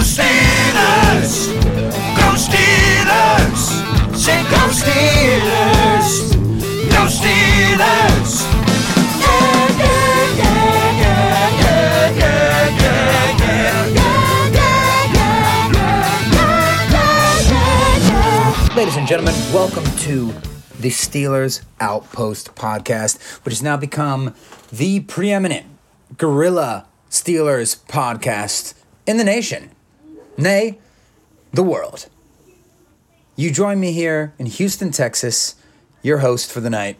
Steelers! Go Steelers! Say go Steelers! Go Steelers! Ladies and gentlemen, welcome to the Steelers Outpost podcast, which has now become the preeminent guerrilla Steelers podcast in the nation, nay, the world. You join me here in Houston, Texas, your host for the night,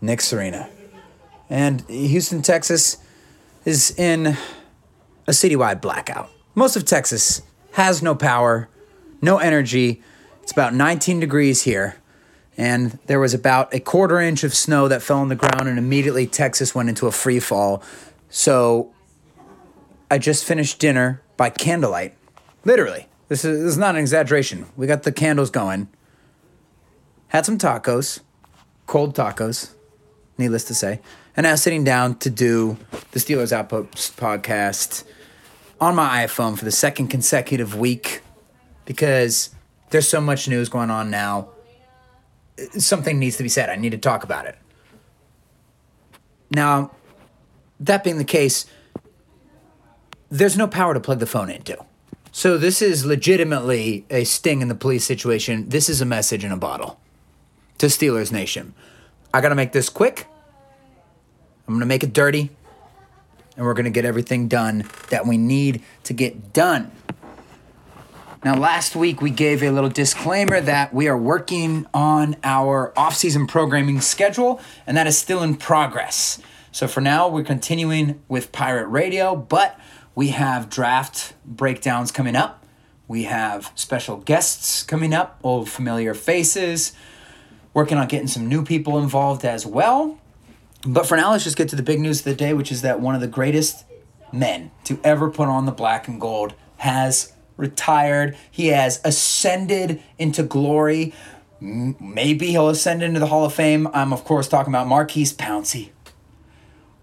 Nick Serena. And Houston, Texas is in a citywide blackout. Most of Texas has no power, no energy. It's about 19 degrees here. And there was about a quarter inch of snow that fell on the ground, and immediately Texas went into a free fall. So I just finished dinner by candlelight. Literally. This is, this is not an exaggeration. We got the candles going. Had some tacos, cold tacos, needless to say. And now sitting down to do the Steelers Outpost podcast on my iPhone for the second consecutive week because there's so much news going on now. Something needs to be said. I need to talk about it. Now, that being the case, there's no power to plug the phone into. So this is legitimately a sting in the police situation. This is a message in a bottle to Steelers Nation. I got to make this quick. I'm going to make it dirty. And we're going to get everything done that we need to get done. Now, last week we gave a little disclaimer that we are working on our off-season programming schedule, and that is still in progress. So for now, we're continuing with Pirate Radio, but we have draft breakdowns coming up. We have special guests coming up, old familiar faces. Working on getting some new people involved as well. But for now, let's just get to the big news of the day, which is that one of the greatest men to ever put on the black and gold has retired. He has ascended into glory. Maybe he'll ascend into the Hall of Fame. I'm, of course, talking about Maurkice Pouncey,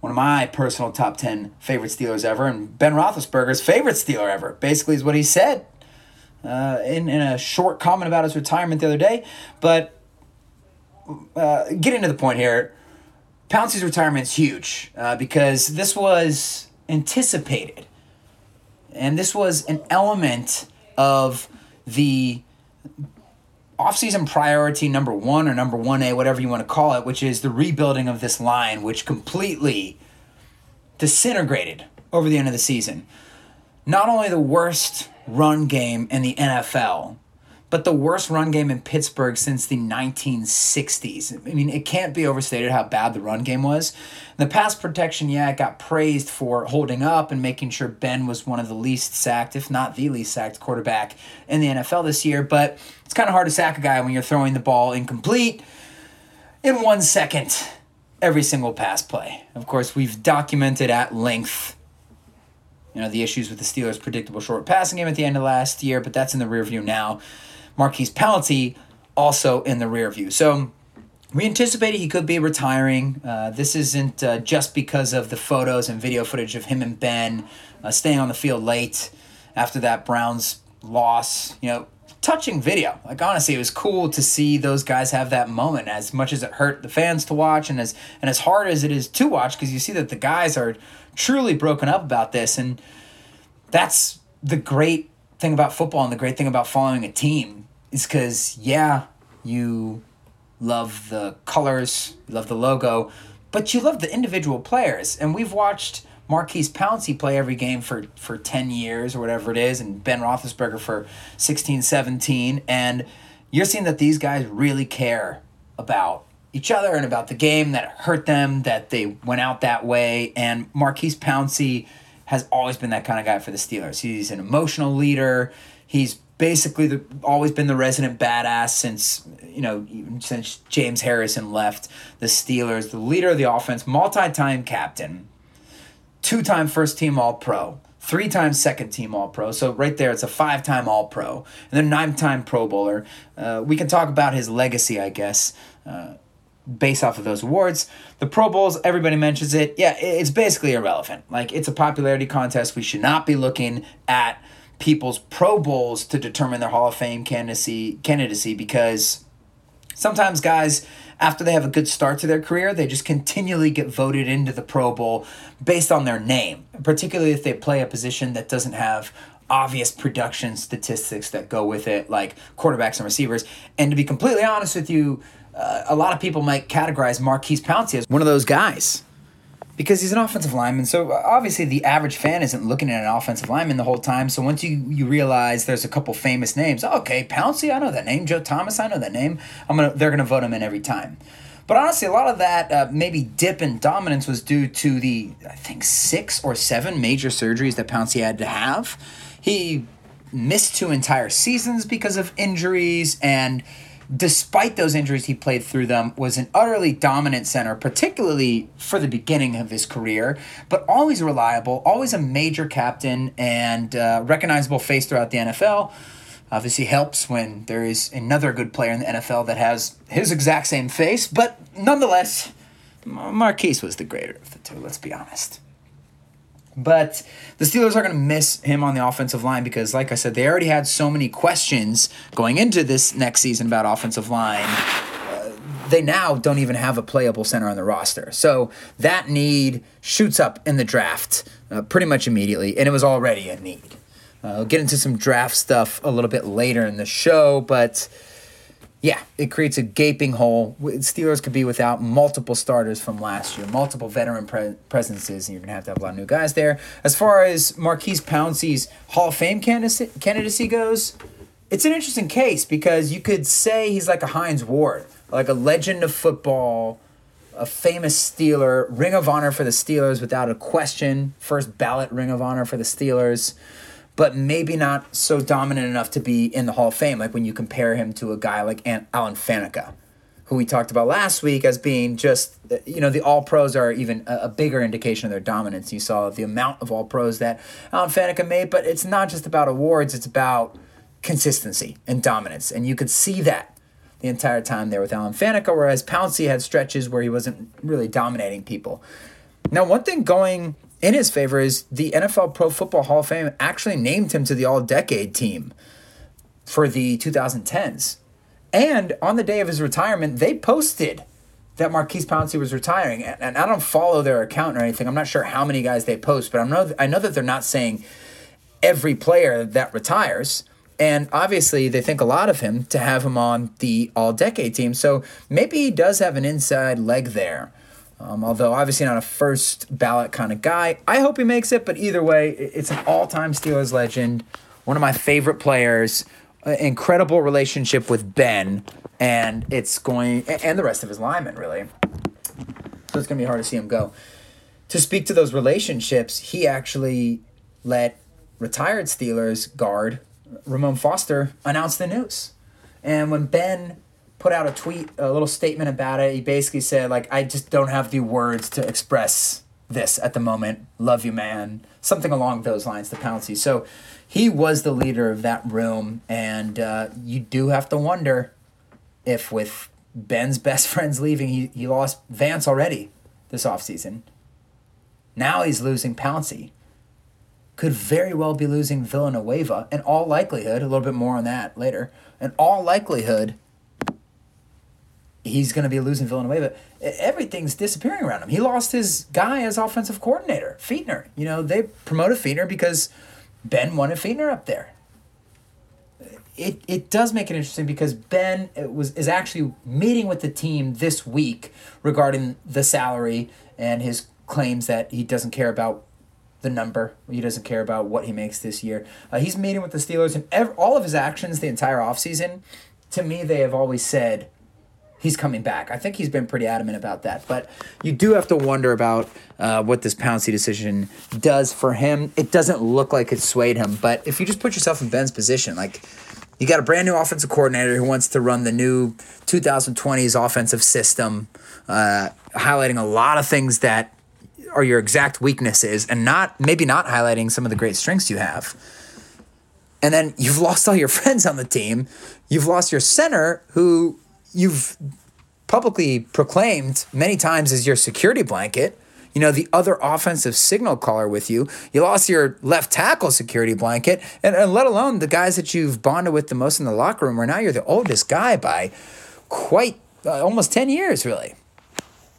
one of my personal top 10 favorite Steelers ever, and Ben Roethlisberger's favorite Steeler ever, basically, is what he said uh, in, in a short comment about his retirement the other day. But uh, getting to the point here, Pouncey's retirement is huge uh, because this was anticipated. And this was an element of the offseason priority number one or number 1A, whatever you want to call it, which is the rebuilding of this line, which completely disintegrated over the end of the season. Not only the worst run game in the NFL, but the worst run game in Pittsburgh since the 1960s. I mean, it can't be overstated how bad the run game was. The pass protection, yeah, it got praised for holding up and making sure Ben was one of the least sacked, if not the least sacked quarterback in the NFL this year. But it's kind of hard to sack a guy when you're throwing the ball incomplete in one second every single pass play. Of course, we've documented at length you know, the issues with the Steelers' predictable short passing game at the end of last year, but that's in the rear view now. Maurkice Pouncey also in the rear view. So we anticipated he could be retiring. Uh, this isn't uh, just because of the photos and video footage of him and Ben uh, staying on the field late after that Browns loss. You know, touching video. Like honestly, it was cool to see those guys have that moment. As much as it hurt the fans to watch, and as and as hard as it is to watch, because you see that the guys are truly broken up about this, and that's the great thing about football and the great thing about following a team is because yeah, you love the colors, you love the logo, but you love the individual players. And we've watched Maurkice Pouncey play every game for, for 10 years or whatever it is, and Ben Roethlisberger for 16, 17. And you're seeing that these guys really care about each other and about the game, that hurt them, that they went out that way. And Maurkice Pouncey has always been that kind of guy for the Steelers. He's an emotional leader. He's basically the, always been the resident badass since you know since James Harrison left the Steelers. The leader of the offense, multi-time captain, two-time first team All Pro, three-time second team All Pro. So right there, it's a five-time All Pro, and then nine-time Pro Bowler. Uh, we can talk about his legacy, I guess. Uh, based off of those awards. The Pro Bowls, everybody mentions it. Yeah, it's basically irrelevant. Like, it's a popularity contest. We should not be looking at people's Pro Bowls to determine their Hall of Fame candidacy, candidacy because sometimes guys, after they have a good start to their career, they just continually get voted into the Pro Bowl based on their name, particularly if they play a position that doesn't have obvious production statistics that go with it, like quarterbacks and receivers. And to be completely honest with you, uh, a lot of people might categorize Maurkice Pouncey as one of those guys because he's an offensive lineman. So obviously, the average fan isn't looking at an offensive lineman the whole time. So once you you realize there's a couple famous names, okay, Pouncey, I know that name. Joe Thomas, I know that name. I'm gonna they're gonna vote him in every time. But honestly, a lot of that uh, maybe dip in dominance was due to the I think six or seven major surgeries that Pouncey had to have. He missed two entire seasons because of injuries and despite those injuries, he played through them, was an utterly dominant center, particularly for the beginning of his career, but always reliable, always a major captain, and uh, recognizable face throughout the NFL. Obviously, helps when there is another good player in the NFL that has his exact same face, but nonetheless, Maurkice was the greater of the two, let's be honest. But the Steelers are going to miss him on the offensive line because, like I said, they already had so many questions going into this next season about offensive line. Uh, they now don't even have a playable center on the roster. So that need shoots up in the draft uh, pretty much immediately, and it was already a need. Uh, will get into some draft stuff a little bit later in the show, but yeah, it creates a gaping hole. Steelers could be without multiple starters from last year, multiple veteran pre- presences, and you're going to have to have a lot of new guys there. As far as Maurkice Pouncey's Hall of Fame candidacy, candidacy goes, it's an interesting case because you could say he's like a Hines Ward, like a legend of football, a famous Steeler, Ring of Honor for the Steelers without a question, first ballot Ring of Honor for the Steelers but maybe not so dominant enough to be in the Hall of Fame. Like when you compare him to a guy like Alan Faneca, who we talked about last week as being just, you know, the All Pros are even a, bigger indication of their dominance. You saw the amount of All Pros that Alan Faneca made, but it's not just about awards, it's about consistency and dominance. And you could see that the entire time there with Alan Faneca, whereas Pouncey had stretches where he wasn't really dominating people. Now, one thing going in his favor is the NFL Pro Football Hall of Fame actually named him to the All Decade team for the 2010s. And on the day of his retirement, they posted that Maurkice Pouncey was retiring. And I don't follow their account or anything. I'm not sure how many guys they post, but I know I know that they're not saying every player that retires. And obviously, they think a lot of him to have him on the All Decade team. So maybe he does have an inside leg there. Um, although obviously not a first ballot kind of guy. I hope he makes it, but either way, it's an all time Steelers legend, one of my favorite players, incredible relationship with Ben, and it's going, and the rest of his linemen, really. So it's to be hard to see him go. To speak to those relationships, he actually let retired Steelers guard Ramon Foster announce the news. And when Ben put out a tweet, a little statement about it. He basically said, like, I just don't have the words to express this at the moment. Love you, man. Something along those lines the Pouncey. So he was the leader of that room, and uh, you do have to wonder if with Ben's best friends leaving, he, he lost Vance already this offseason. Now he's losing Pouncey. Could very well be losing Villanueva, in all likelihood, a little bit more on that later. In all likelihood, he's going to be a losing Villanueva. Everything's disappearing around him. He lost his guy as offensive coordinator, Fichtner. You know, they promoted Fichtner because Ben wanted Fichtner up there. It, it does make it interesting because Ben was is actually meeting with the team this week regarding the salary and his claims that he doesn't care about the number. He doesn't care about what he makes this year. Uh, he's meeting with the Steelers and ev- all of his actions the entire offseason, to me, they have always said – he's coming back. I think he's been pretty adamant about that. But you do have to wonder about uh, what this Pouncey decision does for him. It doesn't look like it swayed him, but if you just put yourself in Ben's position, like you got a brand new offensive coordinator who wants to run the new 2020s offensive system, uh, highlighting a lot of things that are your exact weaknesses and not maybe not highlighting some of the great strengths you have. And then you've lost all your friends on the team. You've lost your center who you've publicly proclaimed many times as your security blanket. You know, the other offensive signal caller with you. You lost your left tackle security blanket, and, and let alone the guys that you've bonded with the most in the locker room, where now you're the oldest guy by quite uh, almost 10 years, really.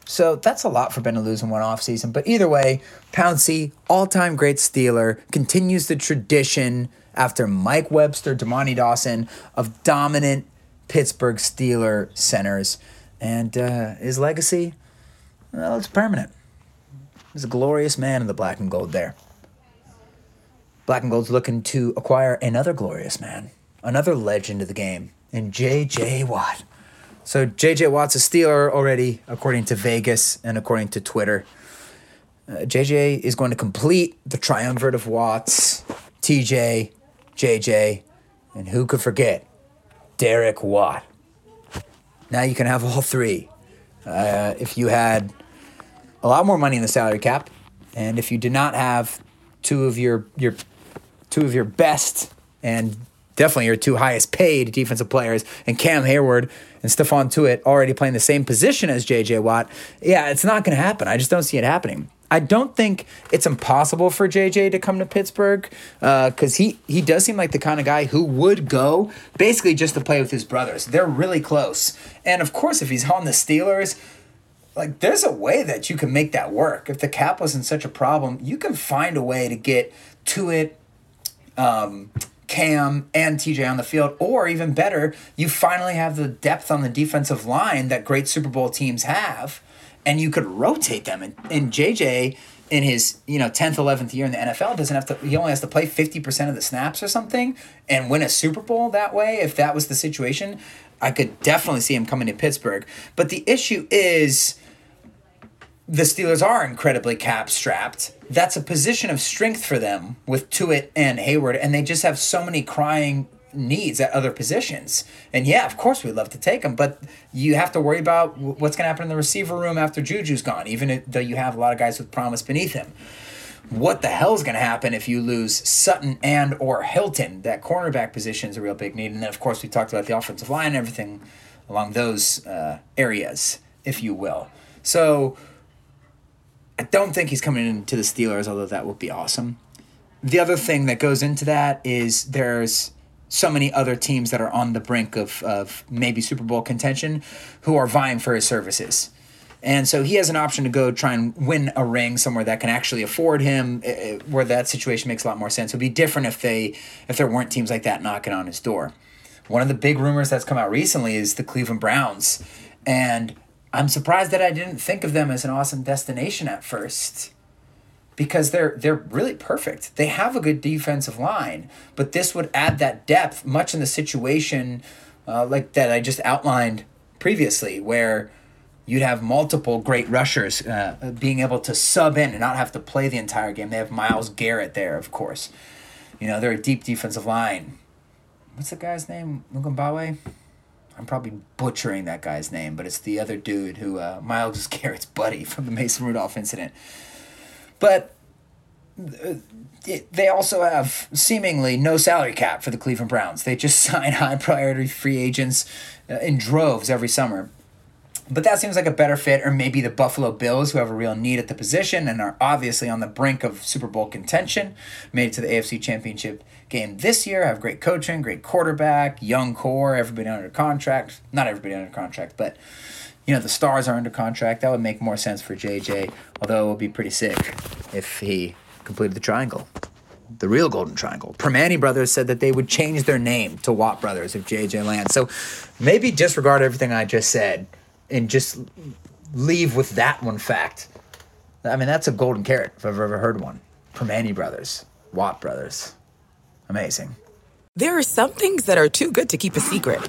So that's a lot for Ben to lose in one offseason. But either way, Pouncey, all time great Steeler, continues the tradition after Mike Webster, Dermontti Dawson of dominant Pittsburgh Steeler centers. And uh, his legacy, well, it's permanent. He's a glorious man in the black and gold there. Black and Gold's looking to acquire another glorious man, another legend of the game, in J.J. Watt. So J.J. Watt's a Steeler already, according to Vegas and according to Twitter. Uh, JJ is going to complete the triumvirate of Watts, TJ, JJ, and who could forget Derek Watt. Now you can have all three. Uh, if you had a lot more money in the salary cap, and if you did not have two of your your two of your best and definitely your two highest paid defensive players, and Cam Heyward and Stephon Tuitt already playing the same position as JJ Watt, yeah, it's not going to happen. I just don't see it happening. I don't think it's impossible for JJ to come to Pittsburgh because uh, he he does seem like the kind of guy who would go basically just to play with his brothers. They're really close, and of course, if he's on the Steelers, like there's a way that you can make that work. If the cap wasn't such a problem, you can find a way to get to it. Um, Cam and TJ on the field, or even better, you finally have the depth on the defensive line that great Super Bowl teams have and you could rotate them. And, and JJ in his you know 10th 11th year in the NFL doesn't have to he only has to play 50% of the snaps or something and win a Super Bowl that way. If that was the situation I could definitely see him coming to Pittsburgh. But the issue is the Steelers are incredibly cap strapped that's a position of strength for them with Tuitt and Heyward and they just have so many crying needs at other positions. And yeah, of course we'd love to take him, but you have to worry about what's going to happen in the receiver room after Juju's gone, even though you have a lot of guys with promise beneath him. What the hell is going to happen if you lose Sutton and or Hilton? That cornerback position is a real big need. And then, of course, we talked about the offensive line and everything along those uh, areas, if you will. So I don't think he's coming into the Steelers, although that would be awesome. The other thing that goes into that is there's so many other teams that are on the brink of, of maybe Super Bowl contention who are vying for his services. And so he has an option to go try and win a ring somewhere that can actually afford him, eh, eh, where that situation makes a lot more sense. It would be different if they if there weren't teams like that knocking on his door. One of the big rumors that's come out recently is the Cleveland Browns, and I'm surprised that I didn't think of them as an awesome destination at first because they're they're really perfect. They have a good defensive line, but this would add that depth much in the situation uh, like that I just outlined previously, where you'd have multiple great rushers uh, being able to sub in and not have to play the entire game. They have Myles Garrett there, of course. You know, they're a deep defensive line. What's the guy's name? Mugumbawe? I'm probably butchering that guy's name, but it's the other dude who uh, Myles Garrett's buddy from the Mason Rudolph incident. But uh, they also have seemingly no salary cap for the Cleveland Browns. They just sign high priority free agents uh, in droves every summer. But that seems like a better fit, or maybe the Buffalo Bills, who have a real need at the position and are obviously on the brink of Super Bowl contention, made it to the AFC Championship game this year, have great coaching, great quarterback, young core, everybody under contract. Not everybody under contract, but you know, the stars are under contract. That would make more sense for JJ, although it would be pretty sick if he completed the triangle. The real Golden Triangle. Primanti Brothers said that they would change their name to Watt Brothers if JJ lands. So maybe disregard everything I just said and just leave with that one fact. I mean, that's a golden carrot if I've ever heard one. Primanti Brothers, Watt Brothers. Amazing. There are some things that are too good to keep a secret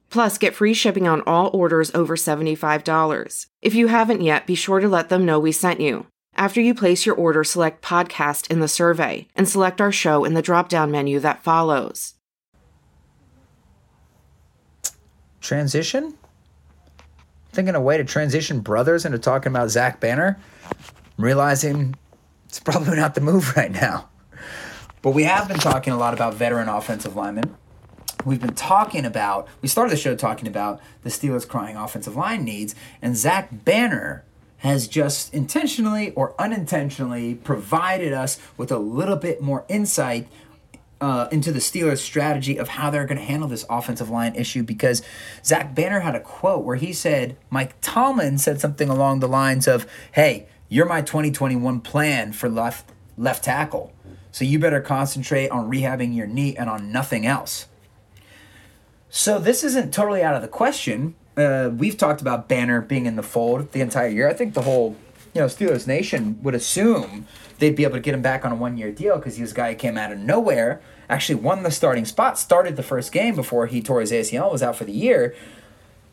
Plus, get free shipping on all orders over $75. If you haven't yet, be sure to let them know we sent you. After you place your order, select podcast in the survey and select our show in the drop down menu that follows. Transition? Thinking a way to transition brothers into talking about Zach Banner? I'm realizing it's probably not the move right now. But we have been talking a lot about veteran offensive linemen. We've been talking about, we started the show talking about the Steelers' crying offensive line needs, and Zach Banner has just intentionally or unintentionally provided us with a little bit more insight uh, into the Steelers' strategy of how they're going to handle this offensive line issue because Zach Banner had a quote where he said, Mike Tomlin said something along the lines of, Hey, you're my 2021 plan for left left tackle. So you better concentrate on rehabbing your knee and on nothing else. So this isn't totally out of the question. Uh, we've talked about Banner being in the fold the entire year. I think the whole, you know, Steelers Nation would assume they'd be able to get him back on a one-year deal because he was a guy who came out of nowhere, actually won the starting spot, started the first game before he tore his ACL, was out for the year.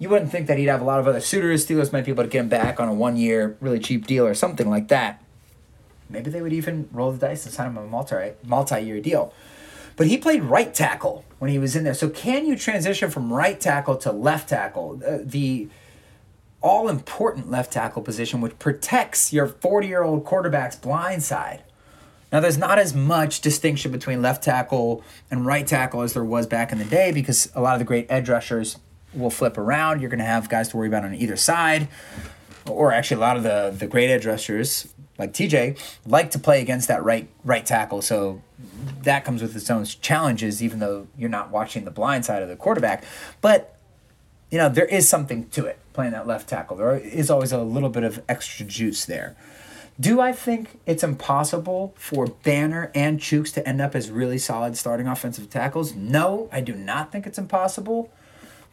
You wouldn't think that he'd have a lot of other suitors. Steelers might be able to get him back on a one-year, really cheap deal or something like that. Maybe they would even roll the dice and sign him a multi multi-year deal. But he played right tackle when he was in there. So can you transition from right tackle to left tackle? Uh, the all important left tackle position, which protects your 40 year old quarterback's blind side. Now, there's not as much distinction between left tackle and right tackle as there was back in the day because a lot of the great edge rushers will flip around. You're going to have guys to worry about on either side. Or actually, a lot of the, the great edge rushers like TJ like to play against that right right tackle. So that comes with its own challenges, even though you're not watching the blind side of the quarterback. But you know there is something to it playing that left tackle. There is always a little bit of extra juice there. Do I think it's impossible for Banner and Chuks to end up as really solid starting offensive tackles? No, I do not think it's impossible.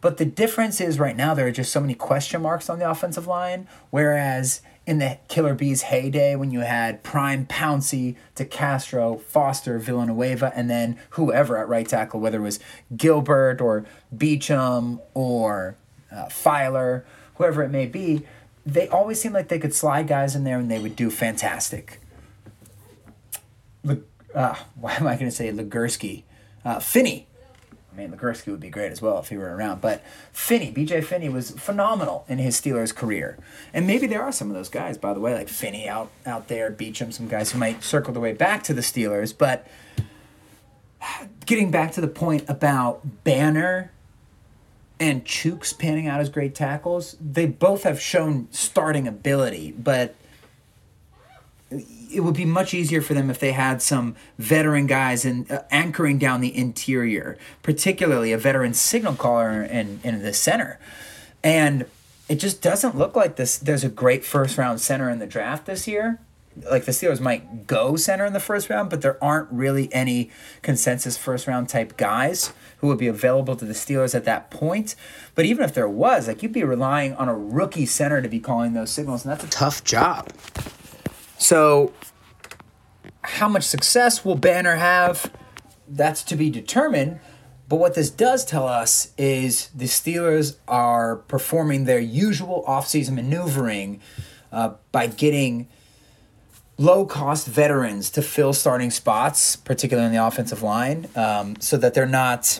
But the difference is right now there are just so many question marks on the offensive line, whereas in the Killer Bees heyday when you had Prime Pouncey, to Castro, Foster, Villanueva, and then whoever at right tackle, whether it was Gilbert or Beachum or uh, Feiler, whoever it may be, they always seemed like they could slide guys in there and they would do fantastic. Uh, why am I going to say Legursky? Uh, Finney I mean, Legursky would be great as well if he were around. But Finney, BJ Finney, was phenomenal in his Steelers career. And maybe there are some of those guys, by the way, like Finney out, out there, Beachum, some guys who might circle the way back to the Steelers. But getting back to the point about Banner and Chuks panning out as great tackles, they both have shown starting ability, but it would be much easier for them if they had some veteran guys and uh, anchoring down the interior, particularly a veteran signal caller in, in the center. And it just doesn't look like this. There's a great first round center in the draft this year. Like the Steelers might go center in the first round, but there aren't really any consensus first round type guys who would be available to the Steelers at that point. But even if there was, like you'd be relying on a rookie center to be calling those signals, and that's a tough job. So, how much success will Banner have? That's to be determined. But what this does tell us is the Steelers are performing their usual offseason maneuvering uh, by getting low cost veterans to fill starting spots, particularly in the offensive line, um, so that they're not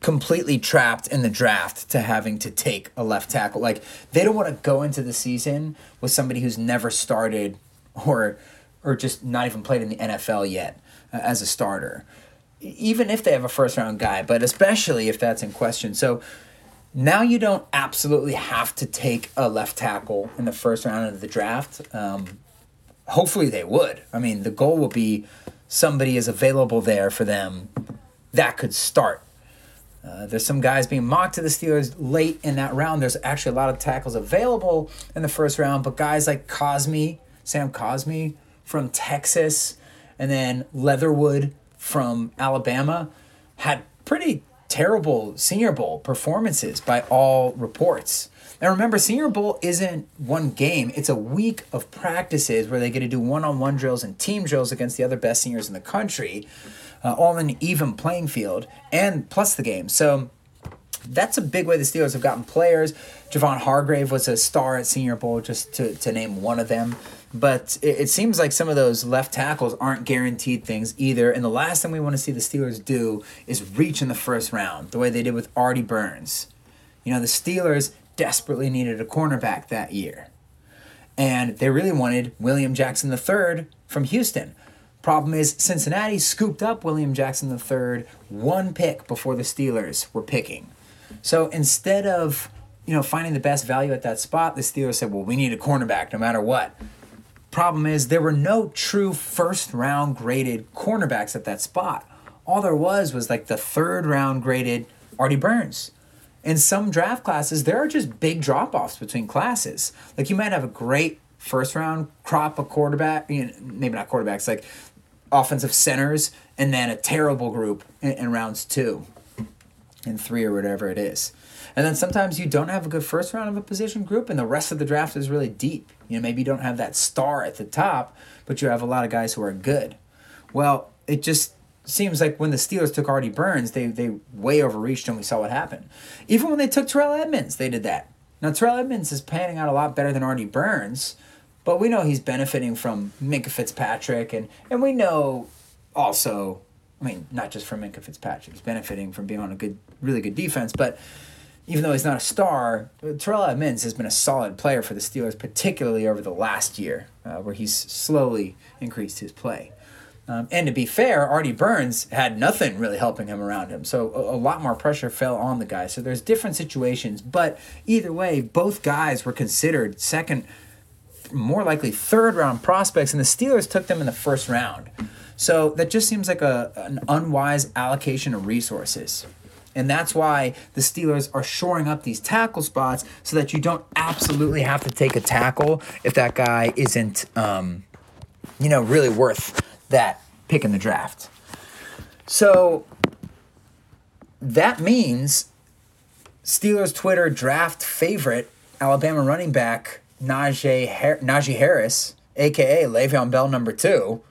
completely trapped in the draft to having to take a left tackle. Like, they don't want to go into the season with somebody who's never started or or just not even played in the NFL yet uh, as a starter. Even if they have a first round guy, but especially if that's in question. So now you don't absolutely have to take a left tackle in the first round of the draft. Um, hopefully they would. I mean, the goal will be somebody is available there for them that could start. Uh, there's some guys being mocked to the Steelers late in that round. There's actually a lot of tackles available in the first round, but guys like Cosmi, Sam Cosmi from Texas, and then Leatherwood from Alabama had pretty terrible Senior Bowl performances by all reports. Now remember, Senior Bowl isn't one game, it's a week of practices where they get to do one on one drills and team drills against the other best seniors in the country, uh, all in an even playing field, and plus the game. So that's a big way the Steelers have gotten players. Javon Hargrave was a star at Senior Bowl, just to, to name one of them. But it, it seems like some of those left tackles aren't guaranteed things either. And the last thing we want to see the Steelers do is reach in the first round, the way they did with Artie Burns. You know, the Steelers desperately needed a cornerback that year. And they really wanted William Jackson III from Houston. Problem is, Cincinnati scooped up William Jackson III one pick before the Steelers were picking. So instead of you know finding the best value at that spot, the Steelers said, "Well, we need a cornerback no matter what." Problem is, there were no true first round graded cornerbacks at that spot. All there was was like the third round graded Artie Burns. In some draft classes, there are just big drop offs between classes. Like you might have a great first round crop of quarterback, you know, maybe not quarterbacks, like offensive centers, and then a terrible group in, in rounds two and three or whatever it is. And then sometimes you don't have a good first round of a position group, and the rest of the draft is really deep. You know, maybe you don't have that star at the top, but you have a lot of guys who are good. Well, it just seems like when the Steelers took Artie Burns, they they way overreached, and we saw what happened. Even when they took Terrell Edmunds, they did that. Now Terrell Edmunds is panning out a lot better than Artie Burns, but we know he's benefiting from Minkah Fitzpatrick, and and we know also I mean, not just from Minkah Fitzpatrick. He's benefiting from being on a good, really good defense. But even though he's not a star, Terrell Edmunds has been a solid player for the Steelers, particularly over the last year, uh, where he's slowly increased his play. Um, and to be fair, Artie Burns had nothing really helping him around him. So a, a, lot more pressure fell on the guy. So there's different situations. But either way, both guys were considered second, more likely third round prospects, and the Steelers took them in the first round. So that just seems like a, an unwise allocation of resources. And that's why the Steelers are shoring up these tackle spots so that you don't absolutely have to take a tackle if that guy isn't, um, you know, really worth that pick in the draft. So that means Steelers Twitter draft favorite Alabama running back Najee, Har- Najee Harris, aka Le'Veon Bell number two,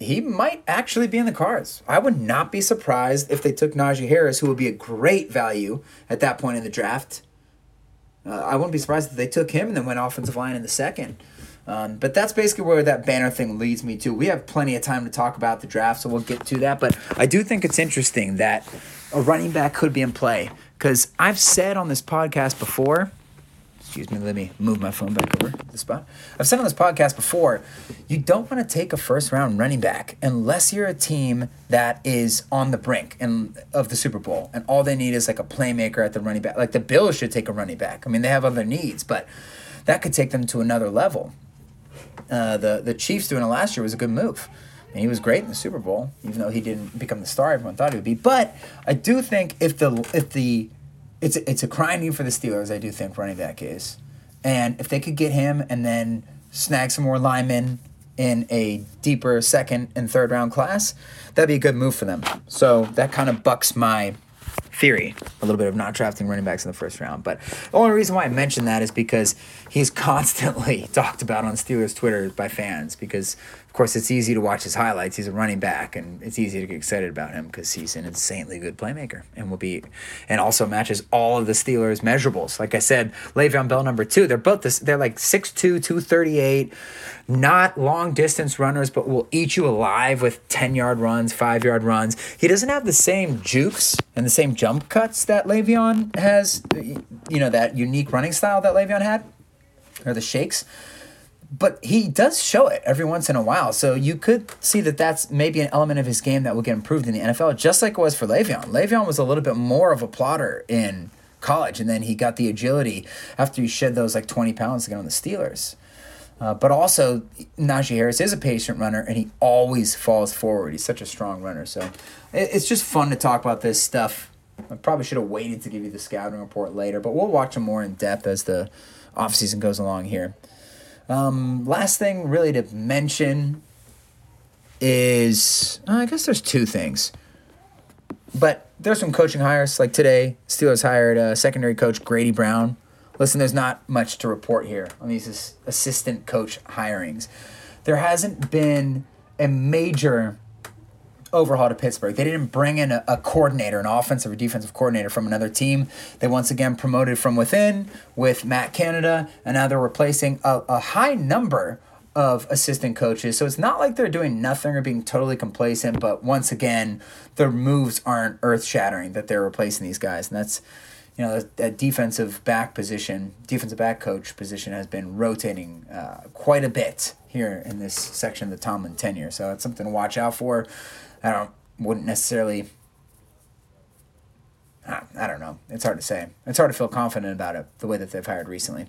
he might actually be in the cards. I would not be surprised if they took Najee Harris, who would be a great value at that point in the draft. Uh, I wouldn't be surprised if they took him and then went offensive line in the second. Um, but that's basically where that banner thing leads me to. We have plenty of time to talk about the draft, so we'll get to that. But I do think it's interesting that a running back could be in play because I've said on this podcast before excuse me, let me move my phone back over the spot. I've said on this podcast before, you don't want to take a first round running back unless you're a team that is on the brink and of the Super Bowl, and all they need is like a playmaker at the running back. Like the Bills should take a running back. I mean, they have other needs, but that could take them to another level. Uh, the the Chiefs doing it last year was a good move. And he was great in the Super Bowl, even though he didn't become the star everyone thought he would be. But I do think if the if the it's a, it's a crying need for the Steelers. I do think running back is, and if they could get him and then snag some more linemen in a deeper second and third round class, that'd be a good move for them. So that kind of bucks my theory a little bit of not drafting running backs in the first round. But the only reason why I mention that is because he's constantly talked about on Steelers Twitter by fans because of course, it's easy to watch his highlights. He's a running back, and it's easy to get excited about him because he's an insanely good playmaker and will be, and also matches all of the Steelers' measurables. Like I said, Le'Veon Bell number two. They're both this. They're like 6'2", 238, not long distance runners, but will eat you alive with ten yard runs, five yard runs. He doesn't have the same jukes and the same jump cuts that Le'Veon has. You know that unique running style that Le'Veon had, or the shakes but he does show it every once in a while. So you could see that that's maybe an element of his game that will get improved in the NFL, just like it was for Le'Veon. Le'Veon was a little bit more of a plotter in college, and then he got the agility after he shed those like 20 pounds to get on the Steelers. Uh, but also, Najee Harris is a patient runner, and he always falls forward. He's such a strong runner. So it, it's just fun to talk about this stuff. I probably should have waited to give you the scouting report later, but we'll watch him more in depth as the offseason goes along here. Um, last thing really to mention is uh, I guess there's two things, but there's some coaching hires. Like today, Steelers hired a secondary coach Grady Brown. Listen, there's not much to report here on these assistant coach hirings. There hasn't been a major overhaul to Pittsburgh. They didn't bring in a, a, coordinator, an offensive or defensive coordinator from another team. They once again promoted from within with Matt Canada, and now they're replacing a, a high number of assistant coaches. So it's not like they're doing nothing or being totally complacent, but once again, their moves aren't earth shattering that they're replacing these guys. And that's, you know, that, defensive back position, defensive back coach position has been rotating uh, quite a bit here in this section of the Tomlin tenure. So it's something to watch out for. I don't, wouldn't necessarily. I don't know. It's hard to say. It's hard to feel confident about it the way that they've hired recently.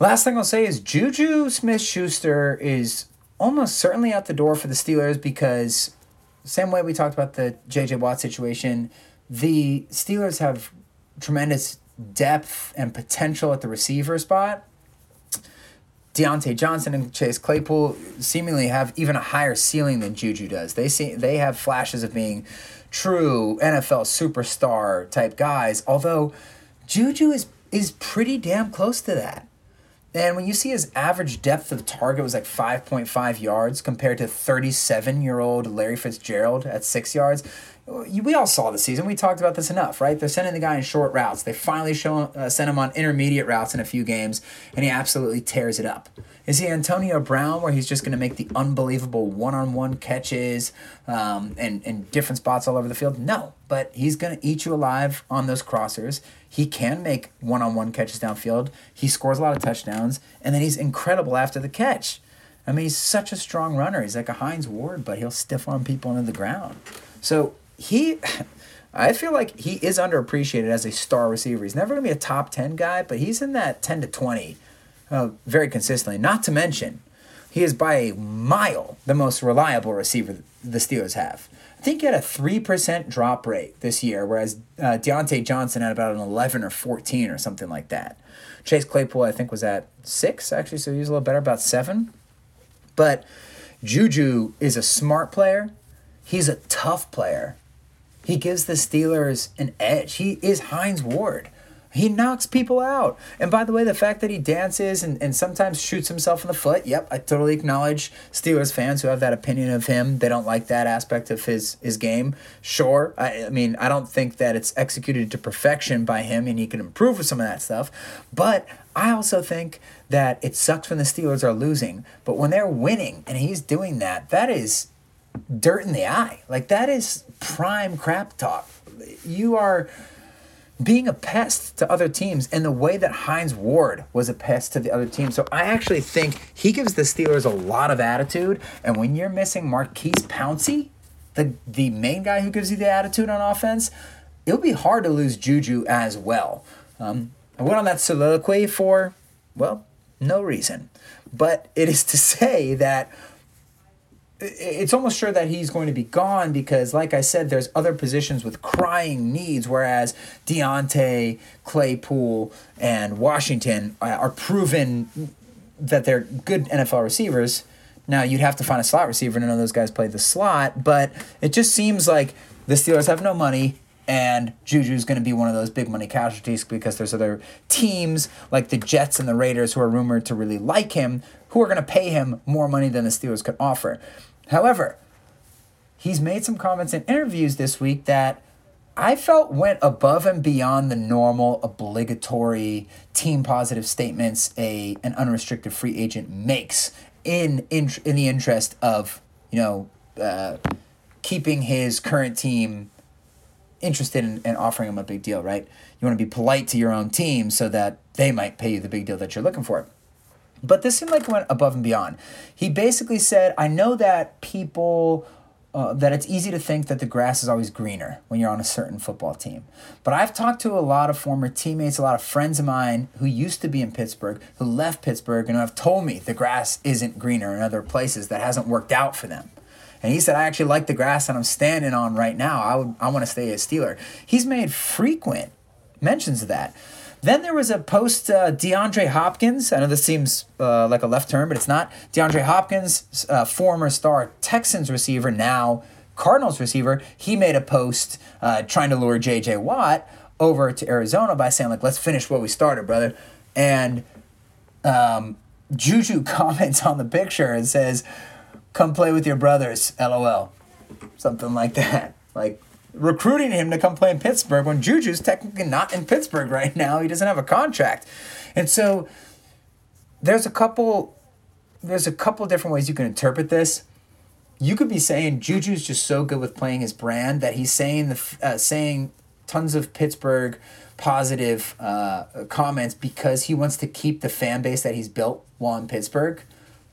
Last thing I'll say is Juju Smith Schuster is almost certainly out the door for the Steelers because, same way we talked about the J.J. Watt situation, the Steelers have tremendous depth and potential at the receiver spot. Diontae Johnson and Chase Claypool seemingly have even a higher ceiling than Juju does. They see they have flashes of being true NFL superstar type guys, although Juju is is pretty damn close to that. And when you see his average depth of target was like 5.5 yards compared to 37 year old Larry Fitzgerald at six yards, we all saw the season. We talked about this enough, right? They're sending the guy in short routes. They finally show uh, send him on intermediate routes in a few games, and he absolutely tears it up. Is he Antonio Brown, where he's just going to make the unbelievable one-on-one catches um, and and different spots all over the field? No, but he's going to eat you alive on those crossers. He can make one-on-one catches downfield. He scores a lot of touchdowns, and then he's incredible after the catch. I mean, he's such a strong runner. He's like a Hines Ward, but he'll stiff arm people into the ground. So he I feel like he is underappreciated as a star receiver. He's never going to be a top 10 guy, but he's in that 10 to 20 uh, very consistently. Not to mention, he is by a mile the most reliable receiver the Steelers have. I think he had a 3% drop rate this year, whereas uh, Diontae Johnson had about an 11 or 14 or something like that. Chase Claypool, I think, was at 6, actually, so he was a little better, about 7. But Juju is a smart player. He's a tough player he gives the Steelers an edge. He is Hines Ward. He knocks people out. And by the way, the fact that he dances and, and sometimes shoots himself in the foot, yep, I totally acknowledge Steelers fans who have that opinion of him. They don't like that aspect of his, his game. Sure, I, I mean, I don't think that it's executed to perfection by him and he can improve with some of that stuff. But I also think that it sucks when the Steelers are losing. But when they're winning and he's doing that, that is dirt in the eye. Like that is prime crap talk. You are being a pest to other teams in the way that Hines Ward was a pest to the other team. So I actually think he gives the Steelers a lot of attitude. And when you're missing Maurkice Pouncey, the the main guy who gives you the attitude on offense, it'll be hard to lose Juju as well. Um, I went on that soliloquy for, well, no reason. But it is to say that it's almost sure that he's going to be gone because, like I said, there's other positions with crying needs, whereas Diontae, Claypool, and Washington uh, are proven that they're good NFL receivers. Now, you'd have to find a slot receiver, none of those guys play the slot, but it just seems like the Steelers have no money, and Juju's going to be one of those big money casualties because there's other teams like the Jets and the Raiders who are rumored to really like him, who are going to pay him more money than the Steelers could offer. However, he's made some comments in interviews this week that I felt went above and beyond the normal obligatory team positive statements a an unrestricted free agent makes in in, in the interest of you know uh, keeping his current team interested in, in offering him a big deal, right? You want to be polite to your own team so that they might pay you the big deal that you're looking for. But this seemed like it went above and beyond. He basically said, I know that people. Uh, that it's easy to think that the grass is always greener when you're on a certain football team. But I've talked to a lot of former teammates, a lot of friends of mine who used to be in Pittsburgh, who left Pittsburgh, and have told me the grass isn't greener in other places that hasn't worked out for them. And he said, I actually like the grass that I'm standing on right now. I would I want to stay a Steeler. He's made frequent mentions of that. Then there was a post uh, DeAndre Hopkins. I know this seems uh, like a left turn, but it's not. DeAndre Hopkins, uh, former star Texans receiver, now Cardinals receiver, he made a post uh, trying to lure J.J. Watt over to Arizona by saying like, "Let's finish what we started, brother." And um, Juju comments on the picture and says, "Come play with your brothers." LOL. something like that. Like recruiting him to come play in Pittsburgh when Juju's technically not in Pittsburgh right now. He doesn't have a contract. And so there's a couple there's a couple different ways you can interpret this. You could be saying Juju's just so good with playing his brand that he's saying the uh, saying tons of Pittsburgh positive uh, comments because he wants to keep the fan base that he's built while in Pittsburgh.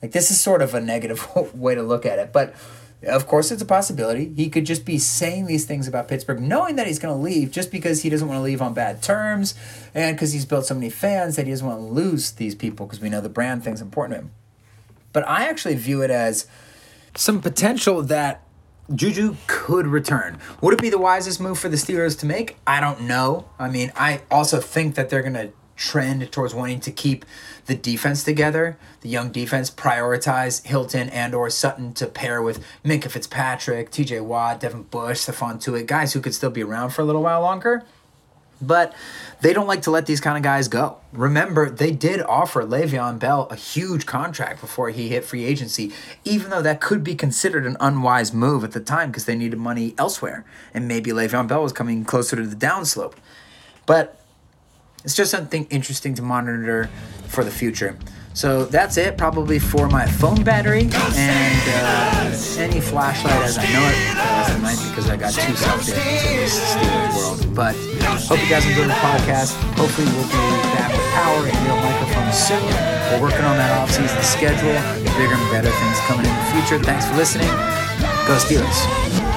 Like this is sort of a negative way to look at it, but of course it's a possibility. He could just be saying these things about Pittsburgh, knowing that he's going to leave just because he doesn't want to leave on bad terms, and because he's built so many fans that he doesn't want to lose these people because we know the brand thing's important to him. But I actually view it as some potential that Juju could return. Would it be the wisest move for the Steelers to make? I don't know. I mean, I also think that they're going to trend towards wanting to keep the defense together, the young defense, prioritize Hilton and or Sutton to pair with Minkah Fitzpatrick, TJ Watt, Devin Bush, Stephon Tuitt, guys who could still be around for a little while longer. But they don't like to let these kind of guys go. Remember, they did offer Le'Veon Bell a huge contract before he hit free agency, even though that could be considered an unwise move at the time because they needed money elsewhere. And maybe Le'Veon Bell was coming closer to the downslope. But it's just something interesting to monitor for the future. So that's it, probably for my phone battery and uh, any flashlight as I know it. As I might because I got too sucked into this stupid world. But hope you guys enjoyed the podcast. Hopefully we'll be back with power and real microphones soon. We're working on that off-season schedule. Bigger and better things coming in the future. Thanks for listening. Go Steelers.